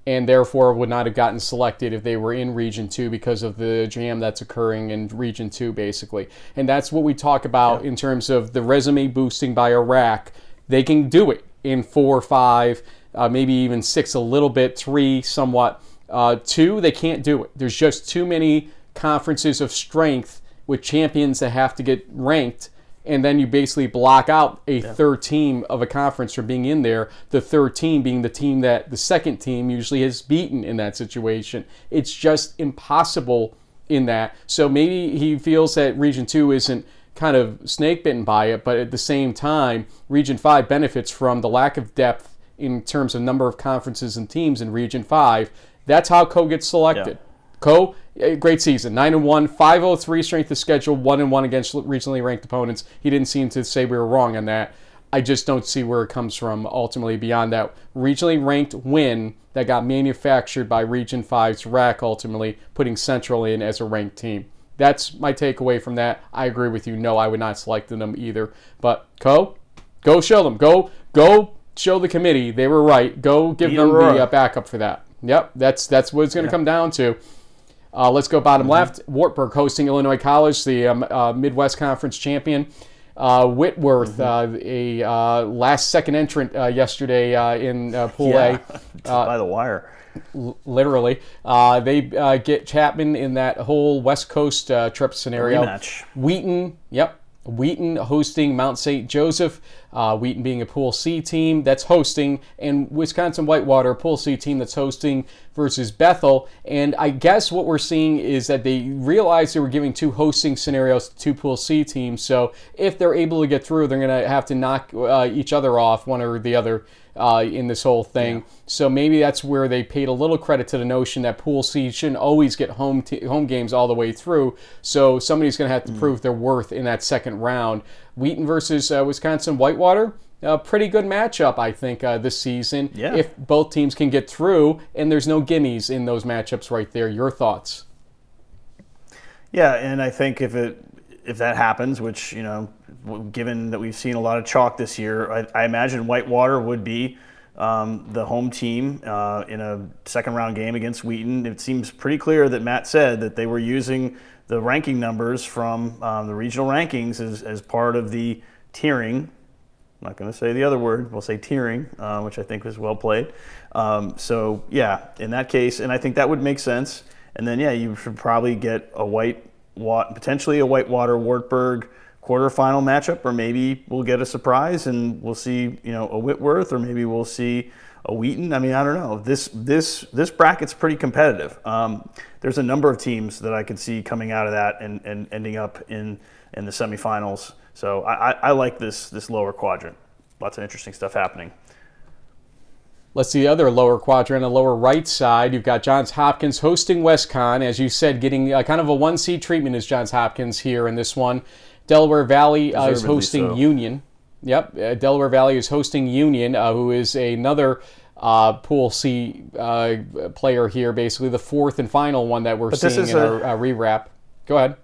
and therefore would not have gotten selected if they were in Region 2 because of the jam that's occurring in Region 2, basically. And that's what we talk about yeah. in terms of the resume boosting by a RAC. They can do it in four, or five, uh, maybe even six, a little bit, three, somewhat. Uh, two, they can't do it. There's just too many conferences of strength with champions that have to get ranked and then you basically block out a yeah. third team of a conference from being in there. The third team being the team that the second team usually has beaten in that situation. It's just impossible in that. So maybe he feels that Region 2 isn't kind of snake bitten by it, but at the same time, Region 5 benefits from the lack of depth in terms of number of conferences and teams in Region 5. That's how Coe gets selected. Yeah. Coe, great season. 9 and 1, 503 strength of schedule, 1 and 1 against regionally ranked opponents. He didn't seem to say we were wrong on that. I just don't see where it comes from ultimately beyond that regionally ranked win that got manufactured by Region 5's RAC ultimately putting Central in as a ranked team. That's my takeaway from that. I agree with you. No, I would not select them either. But Coe, go show them. Go go show the committee they were right. Go give them the uh, backup for that. Yep, that's that's what it's going to yeah. come down to. Uh, let's go bottom mm-hmm. left. Wartburg hosting Illinois College, the um, uh, Midwest Conference champion. Uh, Whitworth, mm-hmm. Uh, a uh, last second entrant uh, yesterday in Pool yeah. A. by the wire. L- literally. they get Chapman in that whole West Coast trip scenario. Rematch. Wheaton, yep. Wheaton hosting Mount St. Joseph. Uh, Wheaton being a Pool C team that's hosting, and Wisconsin Whitewater, Pool C team that's hosting versus Bethel. And I guess what we're seeing is that they realized they were giving two hosting scenarios to two Pool C teams. So if they're able to get through, they're going to have to knock uh, each other off, one or the other uh, in this whole thing. Yeah. So maybe that's where they paid a little credit to the notion that Pool C shouldn't always get home t- home games all the way through. So somebody's going to have to mm. prove their worth in that second round. Wheaton versus uh, Wisconsin Whitewater. A pretty good matchup, I think, uh, this season. Yeah. If both teams can get through, and there's no gimmies in those matchups right there. Your thoughts? Yeah, and I think if it if that happens, which you know given that we've seen a lot of chalk this year, I, I imagine Whitewater would be um, the home team uh, in a second round game against Wheaton. It seems pretty clear that Matt said that they were using the ranking numbers from um, the regional rankings as, as part of the tiering. I'm not going to say the other word. We'll say tiering, uh, which I think was well played. Um, so yeah, in that case, and I think that would make sense. And then yeah, you should probably get a white, potentially a Whitewater Wartburg quarterfinal matchup, or maybe we'll get a surprise and we'll see, you know, a Whitworth, or maybe we'll see a Wheaton. I mean, I don't know. This this this bracket's pretty competitive. Um, there's a number of teams that I could see coming out of that and, and ending up in in the semifinals. So I, I, I like this this lower quadrant. Lots of interesting stuff happening. Let's see the other lower quadrant, the lower right side. You've got Johns Hopkins hosting WestConn, as you said, getting kind of a one seed treatment as Johns Hopkins here in this one. Delaware Valley uh, is hosting so. Union. Yep, uh, Delaware Valley is hosting Union, uh, who is another uh, Pool C uh, player here, basically the fourth and final one that we're but seeing in a, our uh, rewrap. Go ahead.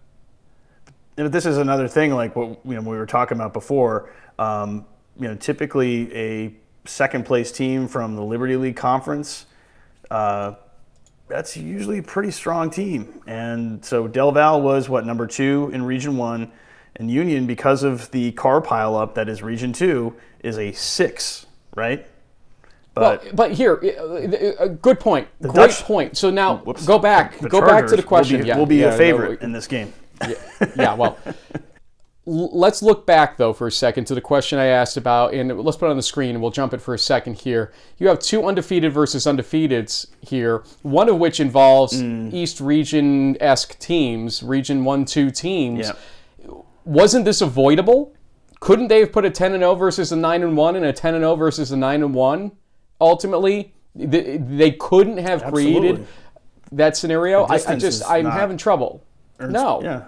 But this is another thing, like what you know, we were talking about before. Um, you know, typically a second place team from the Liberty League Conference. that's usually a pretty strong team, and so Del Val was what number two in Region One and Union, because of the car pileup that is Region 2, is a 6, right? But, well, but here, uh, uh, good point. Great Dutch, point. So now whoops, go back. Go back to the question. Will be, yeah, will be yeah, a favorite no, in this game. yeah, yeah well, let's look back though for a second to the question I asked about, and let's put it on the screen, and we'll jump it for a second here. You have two undefeated versus undefeateds here, one of which involves mm. East Region esque teams, Region One, two teams. Yeah wasn't this avoidable? Couldn't they have put a 10 and 0 versus a 9 and 1 and a 10 and 0 versus a 9 and 1? Ultimately, they couldn't have Absolutely. created that scenario. I, I, just I'm having trouble. no. Yeah.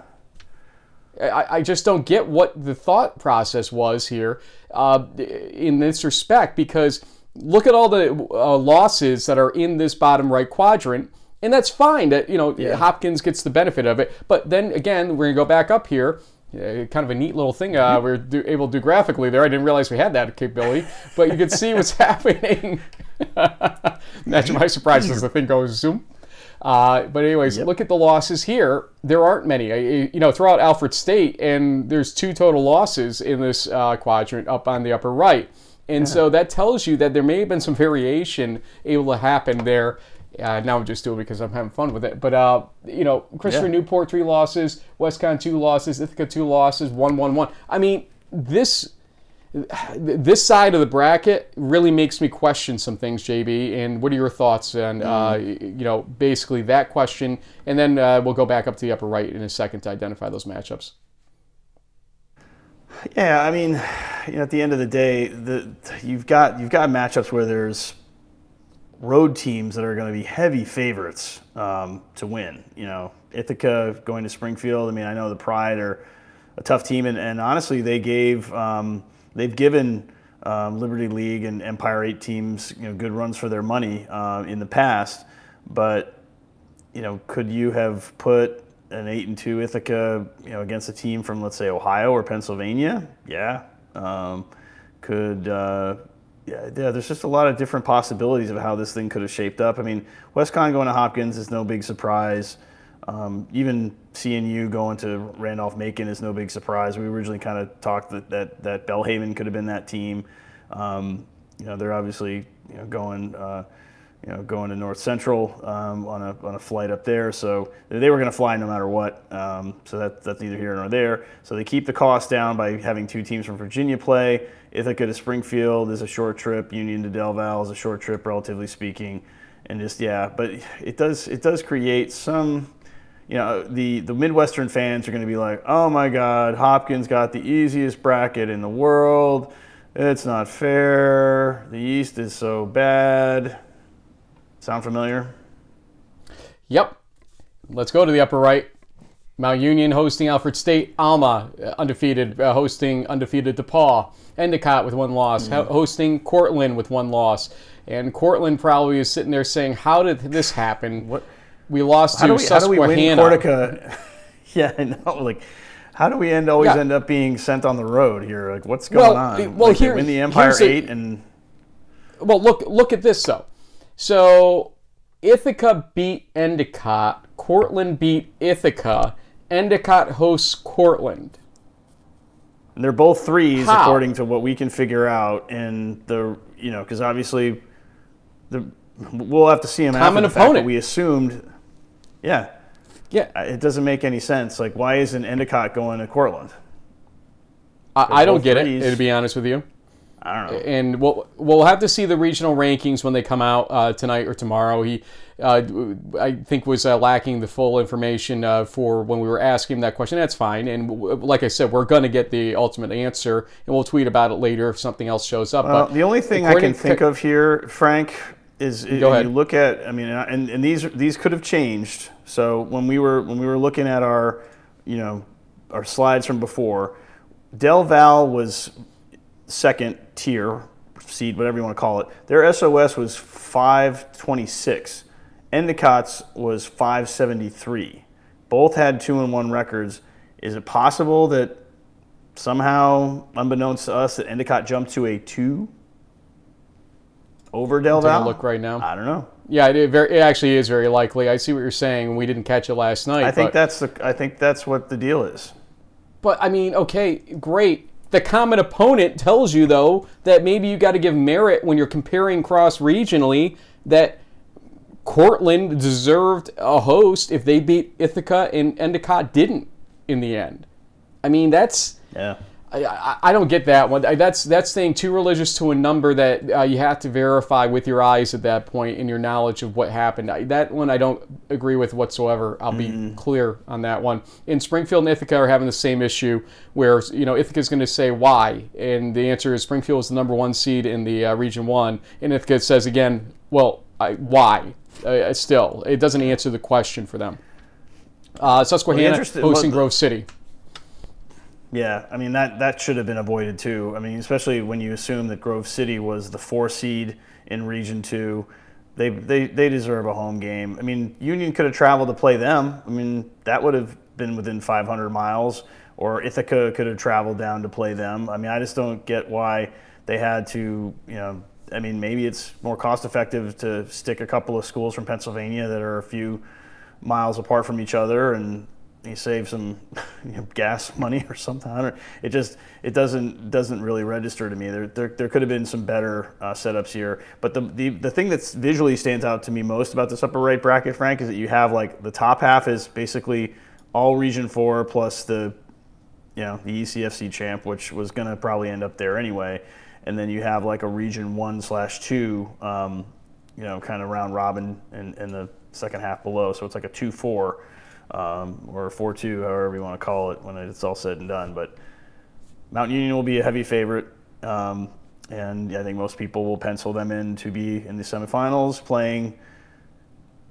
I, I, just don't get what the thought process was here uh, in this respect because look at all the uh, losses that are in this bottom right quadrant and that's fine that you know yeah. Hopkins gets the benefit of it but then again we're going to go back up here yeah, kind of a neat little thing uh, we are able to do graphically there. I didn't realize we had that capability, but you can see what's happening. Imagine my surprise as the thing goes zoom. Uh, but anyways, yep. look at the losses here. There aren't many. Uh, you know, throughout Alfred State, and there's two total losses in this uh, quadrant up on the upper right. And yeah. so that tells you that there may have been some variation able to happen there Uh, now I'm just doing it because I'm having fun with it. But uh, you know, Christopher yeah. Newport three losses, WestConn two losses, Ithaca two losses, one one one. I mean, this this side of the bracket really makes me question some things, JB. And what are your thoughts on, uh, mm. you know, basically that question? And then uh, we'll go back up to the upper right in a second to identify those matchups. Yeah, I mean, you know, at the end of the day, the, you've got you've got matchups where there's road teams that are going to be heavy favorites um, to win. You know, Ithaca going to Springfield. I mean, I know the Pride are a tough team, and, and honestly, they gave um, they've given um, Liberty League and Empire Eight teams you know good runs for their money uh, in the past, but you know, could you have put an eight and two Ithaca you know against a team from let's say Ohio or Pennsylvania? Yeah. Um, could uh, yeah, yeah, there's just a lot of different possibilities of how this thing could have shaped up. I mean, WestConn going to Hopkins is no big surprise. Um, even you going to Randolph Macon is no big surprise. We originally kind of talked that, that, that Belhaven could have been that team. Um, you know, they're obviously you know, going, uh, you know, going to North Central um, on, a, on a flight up there. So they were going to fly no matter what. Um, so that, that's neither here nor there. So they keep the cost down by having two teams from Virginia play. Ithaca to Springfield is a short trip. Union to Del Val is a short trip, relatively speaking. And just, yeah, but it does, it does create some you know, the, the Midwestern fans are going to be like, oh my God, Hopkins got the easiest bracket in the world. It's not fair. The East is so bad. Sound familiar? Yep. Let's go to the upper right. Mount Union hosting Alfred State. Alma uh, undefeated, uh, hosting undefeated DePauw. Endicott with one loss, mm. hosting Cortland with one loss. And Cortland probably is sitting there saying, "How did this happen?" What? We lost how to we, Susquehanna. How do we win yeah, I know. Like, how do we end always yeah. end up being sent on the road here? Like, what's going well, on? Well, like here, win the Empire Eight and. Well, look look at this though. So Ithaca beat Endicott. Cortland beat Ithaca. Endicott hosts Cortland. And they're both threes How? according to what we can figure out. And the you know because obviously the we'll have to see them Common after the opponent. Fact, we assumed yeah. Yeah. It doesn't make any sense. Like, why isn't Endicott going to Cortland? I, I don't get threes. it, to be honest with you. I don't know. And we'll, we'll have to see the regional rankings when they come out uh, tonight or tomorrow. He, uh, I think, was uh, lacking the full information uh, for when we were asking him that question. That's fine. And like I said, we're going to get the ultimate answer, and we'll tweet about it later if something else shows up. Well, but the only thing I can think of here, Frank, is when you look at. I mean, and, and these these could have changed. So when we were when we were looking at our, you know, our slides from before, Del Val was second tier seed, whatever you want to call it. Their SOS was 526. Endicott's was 573. Both had two and one records. Is it possible that somehow, unbeknownst to us, that Endicott jumped to a two over Del Val? Look right now. I don't know. Yeah, it, very, it actually is very likely. I see what you're saying. We didn't catch it last night. I think that's the. I think that's what the deal is. But I mean, okay, great. The common opponent tells you though that maybe you got to give merit when you're comparing cross regionally that Cortland deserved a host if they beat Ithaca and Endicott didn't in the end. I mean, that's yeah. I, I, don't get that one. That's that's staying too religious to a number that uh, you have to verify with your eyes at that point in your knowledge of what happened. I, that one I don't agree with whatsoever. I'll be mm. clear on that one. In Springfield and Ithaca are having the same issue where you know Ithaca is going to say why, and the answer is Springfield is the number one seed in the uh, Region One, and Ithaca says again, well, I, why? Uh, still, it doesn't answer the question for them. Uh, Susquehanna well, hosting Grove City. Yeah, I mean that that should have been avoided too. I mean, especially when you assume that Grove City was the four seed in Region Two, they they they deserve a home game. I mean, Union could have traveled to play them. I mean, that would have been within 500 miles, or Ithaca could have traveled down to play them. I mean, I just don't get why they had to, you know. I mean, maybe it's more cost effective to stick a couple of schools from Pennsylvania that are a few miles apart from each other and you save some you know, gas money or something. It just it doesn't doesn't really register to me. There there, there could have been some better uh, setups here. But the, the the thing that visually stands out to me most about this upper right bracket, Frank, is that you have like the top half is basically all Region Four plus the you know the ECFC champ, which was going to probably end up there anyway. And then you have like a Region One slash Two, um, you know, kind of round robin in, in the second half below. So it's like a two four um, or 4 2, however you want to call it, when it's all said and done. But Mount Union will be a heavy favorite. Um, and I think most people will pencil them in to be in the semifinals playing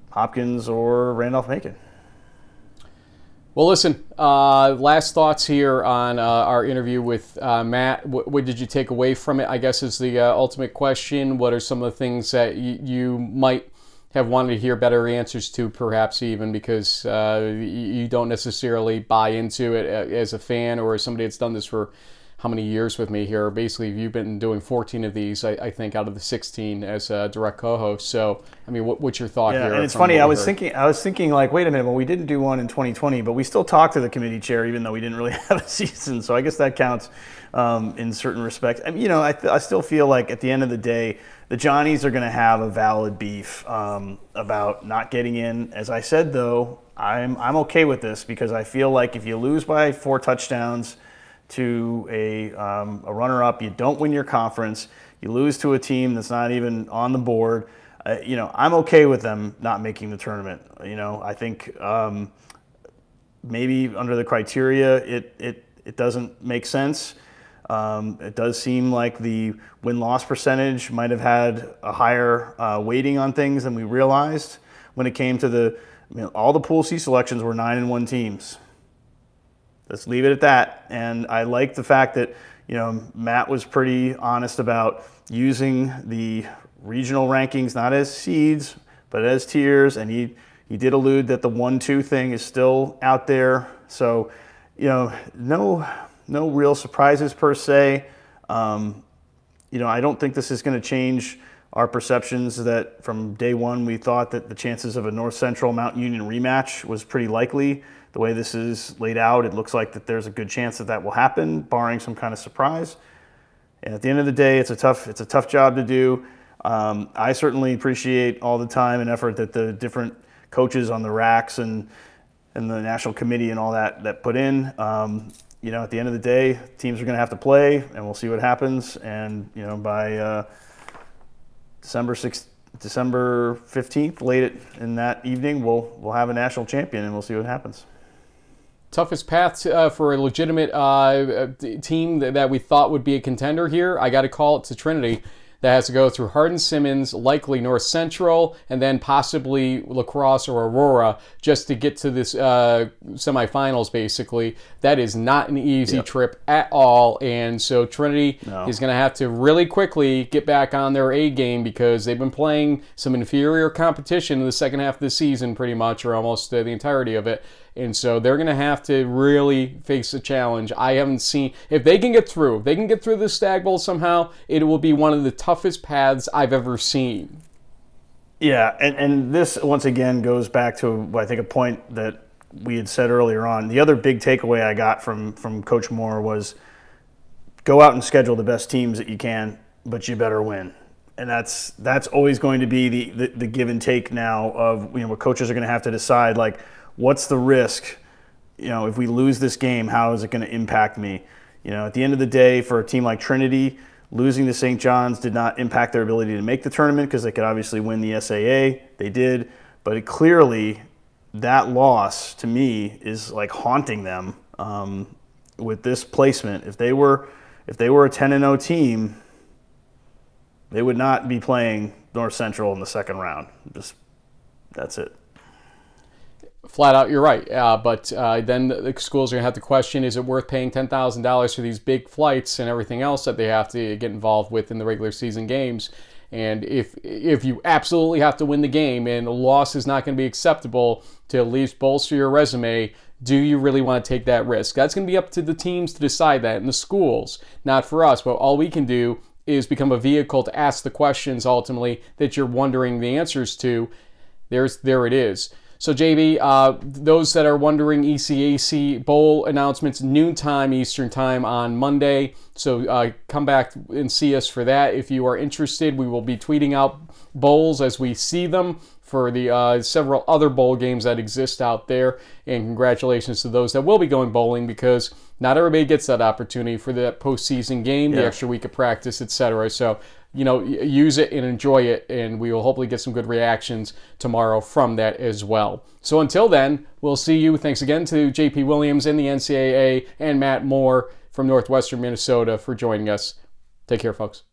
Hopkins or Randolph Macon. Well, listen, uh, last thoughts here on uh, our interview with uh, Matt. What, did you take away from it? I guess is the uh, ultimate question. What are some of the things that you might have wanted to hear better answers to, perhaps even because uh, you don't necessarily buy into it as a fan or as somebody that's done this for how many years with me here. Basically, you've been doing 14 of these, I, I think, out of the 16 as a direct co-host. So, I mean, what, what's your thought yeah, here? And it's funny. I was heard? thinking, I was thinking, like, wait a minute. Well, we didn't do one in 2020, but we still talked to the committee chair, even though we didn't really have a season. So I guess that counts um, in certain respects. I mean, you know, I, I still feel like at the end of the day, the Johnnies are going to have a valid beef um, about not getting in. As I said, though, I'm I'm okay with this because I feel like if you lose by four touchdowns to a um, a runner-up, you don't win your conference. You lose to a team that's not even on the board. Uh, you know, I'm okay with them not making the tournament. You know, I think um, maybe under the criteria, it it it doesn't make sense. Um, it does seem like the win loss percentage might have had a higher uh, weighting on things than we realized when it came to the. I mean, all the Pool C selections were nine and one teams. Let's leave it at that. And I like the fact that you know Matt was pretty honest about using the regional rankings not as seeds but as tiers, and he he did allude that the one-two thing is still out there. So you know, no no real surprises per se. Um, you know, I don't think this is going to change our perceptions that from day one we thought that the chances of a North Central Mount Union rematch was pretty likely. The way this is laid out, it looks like that there's a good chance that that will happen, barring some kind of surprise. And at the end of the day, it's a tough it's a tough job to do. Um, I certainly appreciate all the time and effort that the different coaches on the RACs and and the national committee and all that that put in. Um, you know, at the end of the day, teams are going to have to play, and we'll see what happens. And you know, by uh, December 6th, December 15th, late in that evening, we'll we'll have a national champion, and we'll see what happens. Toughest path uh, for a legitimate uh, team that we thought would be a contender here. I got to call it to Trinity that has to go through Hardin Simmons, likely North Central, and then possibly La Crosse or Aurora just to get to this uh, semifinals, basically. That is not an easy yep. trip at all. And so Trinity no. is going to have to really quickly get back on their A game because they've been playing some inferior competition in the second half of the season, pretty much, or almost uh, the entirety of it. And so they're going to have to really face a challenge. I haven't seen, if they can get through, if they can get through the Stag Bowl somehow, it will be one of the toughest paths I've ever seen. Yeah, and, and this once again goes back to I think a point that we had said earlier on. The other big takeaway I got from from Coach Moore was go out and schedule the best teams that you can, but you better win. And that's that's always going to be the, the, the give and take now of you know what coaches are going to have to decide like what's the risk? You know, if we lose this game, how is it going to impact me? You know, at the end of the day, for a team like Trinity, losing to St. John's did not impact their ability to make the tournament because they could obviously win the SAA. They did, but it clearly that loss to me is like haunting them um, with this placement. If they were if they were a 10 and 0 team, they would not be playing North Central in the second round. Just that's it flat out, you're right. Uh, but uh, then the schools are going to have to question is it worth paying $10,000 for these big flights and everything else that they have to get involved with in the regular season games? And if if you absolutely have to win the game and a loss is not going to be acceptable to at least bolster your resume, do you really want to take that risk? That's going to be up to the teams to decide that and the schools, not for us. But all we can do is become a vehicle to ask the questions ultimately that you're wondering the answers to. There's there it is. So, JB, uh, those that are wondering, ECAC Bowl announcements, noontime Eastern Time on Monday. So, uh, come back and see us for that. If you are interested, we will be tweeting out bowls as we see them for the uh, several other bowl games that exist out there. And congratulations to those that will be going bowling because not everybody gets that opportunity for that postseason game, yeah. the extra week of practice, etc. So, you know, use it and enjoy it, and we will hopefully get some good reactions tomorrow from that as well. So until then, we'll see you. Thanks again to JP Williams and the NCAA and Matt Moore from Northwestern Minnesota for joining us. Take care, folks.